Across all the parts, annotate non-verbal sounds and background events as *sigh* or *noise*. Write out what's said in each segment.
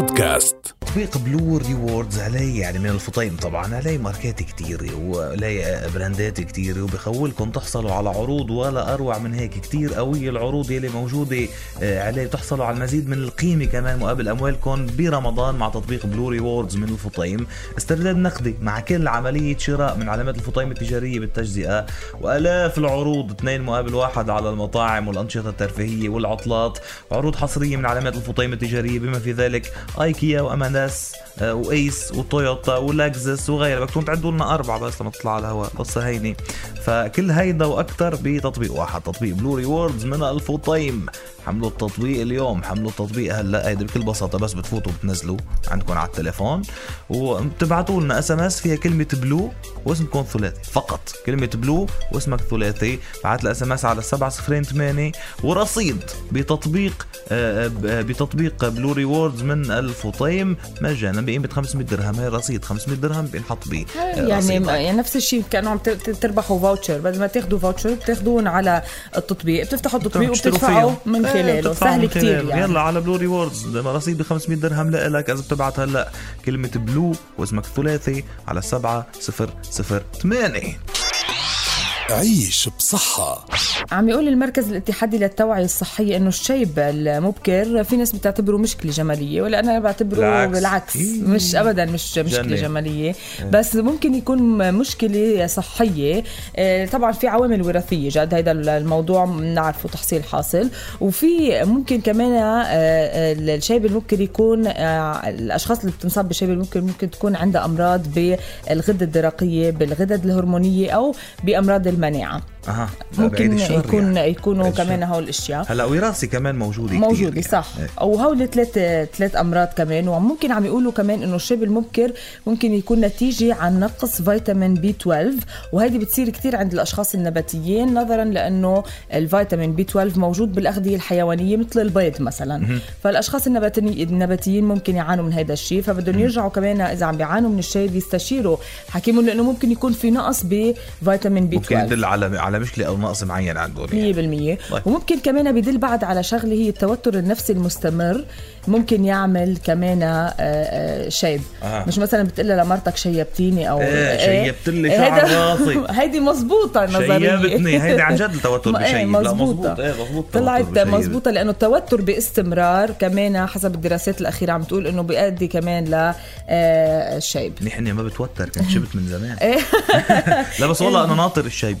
بودكاست. تطبيق Blue Rewards عليه يعني من الفطيم طبعا عليه ماركات كتيرة وعليه براندات كتيرة وبخولكم تحصلوا على عروض ولا أروع من هيك كتير قوية العروض يلي موجودة آه، عليه تحصلوا على المزيد من القيمة كمان مقابل أموالكم برمضان مع تطبيق Blue Rewards من الفطيم استرداد نقدي مع كل عملية شراء من علامات الفطيم التجارية بالتجزئة. وآلاف العروض اثنين مقابل واحد على المطاعم والأنشطة الترفيهية والعطلات. عروض حصرية من علامات الفطيم التجارية بما في ذلك ايكيا وأم أند أس آه، و Ace وتويوتا ولكزس وغيرها. بدكم تعدوا لنا أربعة بس لما تطلع على الهواء. قصه هيني. فكل هيدا وأكثر بتطبيق واحد تطبيق Blue Rewards من الفطيم حملوا التطبيق اليوم حملوا التطبيق هلا. هيدا بكل بساطة بس بتفوتوا بتنزلوا عندكم على التليفون. وبتبعتوا لنا SMS فيها كلمة بلو واسمكم ثلاثي. فقط. كلمة بلو واسمك ثلاثي. بعت ال SMS على 708 ورصيد بتطبيق آه، آه، بتطبيق Blue Rewards من الفطيم مجانا بقيمه 500 درهم. هي رصيد 500 درهم بينحط به يعني, يعني نفس الشيء كانوا عم تربحوا voucher بدل ما تاخذوا voucher بتاخذون على التطبيق. بتفتحوا التطبيق وبتدفعوا من إيه، خلاله. سهل كثير يعني. يلا على Blue Rewards رصيد ب 500 درهم لك إذا بتبعت هلأ كلمة بلو واسمك الثلاثي على 7008 عيش بصحة عم يقول المركز الاتحادي للتوعية الصحية إنه الشيب المبكر في ناس بتعتبره مشكلة جمالية ولا أنا بعتبره بالعكس, بالعكس. إيه. مش ابدا مش مشكلة جنة. جمالية إيه. بس ممكن يكون مشكلة صحية آه، طبعا في عوامل وراثية جد هذا الموضوع بنعرفه تحصيل حاصل وفي ممكن كمان آه، آه، الشيب المبكر يكون الأشخاص اللي بتنصاب بالشيب المبكر ممكن تكون عندها أمراض بالغدة الدرقية بالغدد الهرمونية أو بأمراض المناعة أها ممكن يكون يعني. يكونوا كمان هول الأشياء. هلا وراثي كمان موجوده موجوده صح. يعني. وهول ثلاث ثلاث أمراض كمان وممكن عم يقولوا كمان إنه الشيب المبكر ممكن يكون نتيجة عن نقص فيتامين B12 وهذه بتصير كثير عند الأشخاص النباتيين نظرا لأنه الفيتامين B12 موجود بالأغذية الحيوانية مثل البيض مثلا. فالأشخاص النباتيين ممكن يعانوا من هذا الشيء فبدهم يرجعوا كمان إذا عم بيعانوا من الشيب يستشيروا حكيمهم لأنه ممكن يكون في نقص بفيتامين B12 ممكن يدل على على مشكلة أو نقص معين عندهم يعني. 100% طيب. وممكن كمان بدل بعد على شغلة هي التوتر النفسي المستمر. ممكن يعمل كمان آه، آه، شيب. آه. مش مثلا بتقول لمرتك شيبتيني أو إيه شيبت لي شعر راسي. *laughs* هيدي مزبوطه النظريه شيبتني. هيدي عن جد *laughs* التوتر بشيب. إيه مزبوطة. إيه مزبوط طلعت مزبوطه لأنه التوتر باستمرار كمان حسب الدراسات الأخيرة عم تقول إنه بيؤدي كمان ل الشيب منيح ما بتوتر كنت شبت من زمان. *laughs* لا بس والله أنا ناطر الشيب.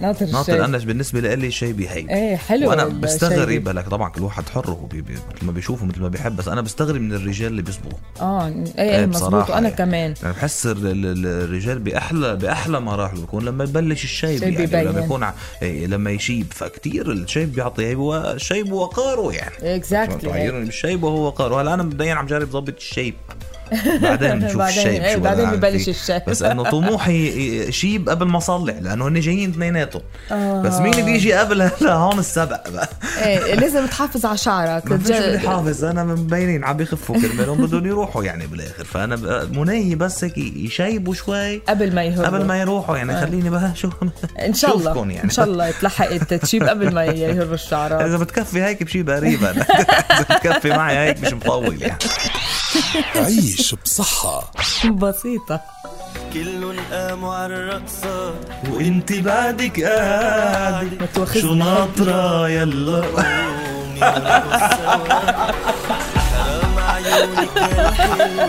ناطر ناطر أنا بالنسبة لي شيء بهي إيه حلو وأنا بستغرب لك طبعا كل واحد حر هو مثل ما بيشوفه مثل ما بيحب بس أنا بستغرب من الرجال اللي بيصبغوا. آه إيه, إيه مزبوط وأنا يعني. كمان. يعني بحس الرجال باحلى بأحلى مراحله بيكون لما يبلش الشيب يعني بيبين. لما يكون إيه لما يشيب. فكتير الشيب بيعطي هو الشيب وقاره يعني. exactly بالشيب وهو وقاره. هلا أنا مبدئيا عم جرب ظبط الشيب *laughs* بعدين بنشوف الشيب إيه بعدين ببلش الشيب. بس إنه طموحي شيب قبل ما اصلع لأنه هن جايين اثنيناتهم. آه. بس مين بيجي قبل *laughs* هلا هون السبق بقى؟ إيه لازم تحافظ على شعرك. ما فيش بدي حافظ أنا مبينين عم بيخفوا كرمالهم بدهم يروحوا يعني بالآخر. فأنا مناي بس هيك يشيبوا شوي. قبل ما يهربوا. قبل ما يروحوا يعني آه. خليني بقى شو إن شاء الله. يعني. إن شاء الله تلحقت تشيب قبل ما يهربوا الشعرات. إذا بتكفي هيك بشيب قريبا. *laughs* إذا بتكفي معي هيك مش مطول يعني. عيش بصحة. بسيطة. كل قاموا على الرقصة وانت بعدك قاعد. شو ناطرة يلا. *laughs* حرام عيونك يا حلوة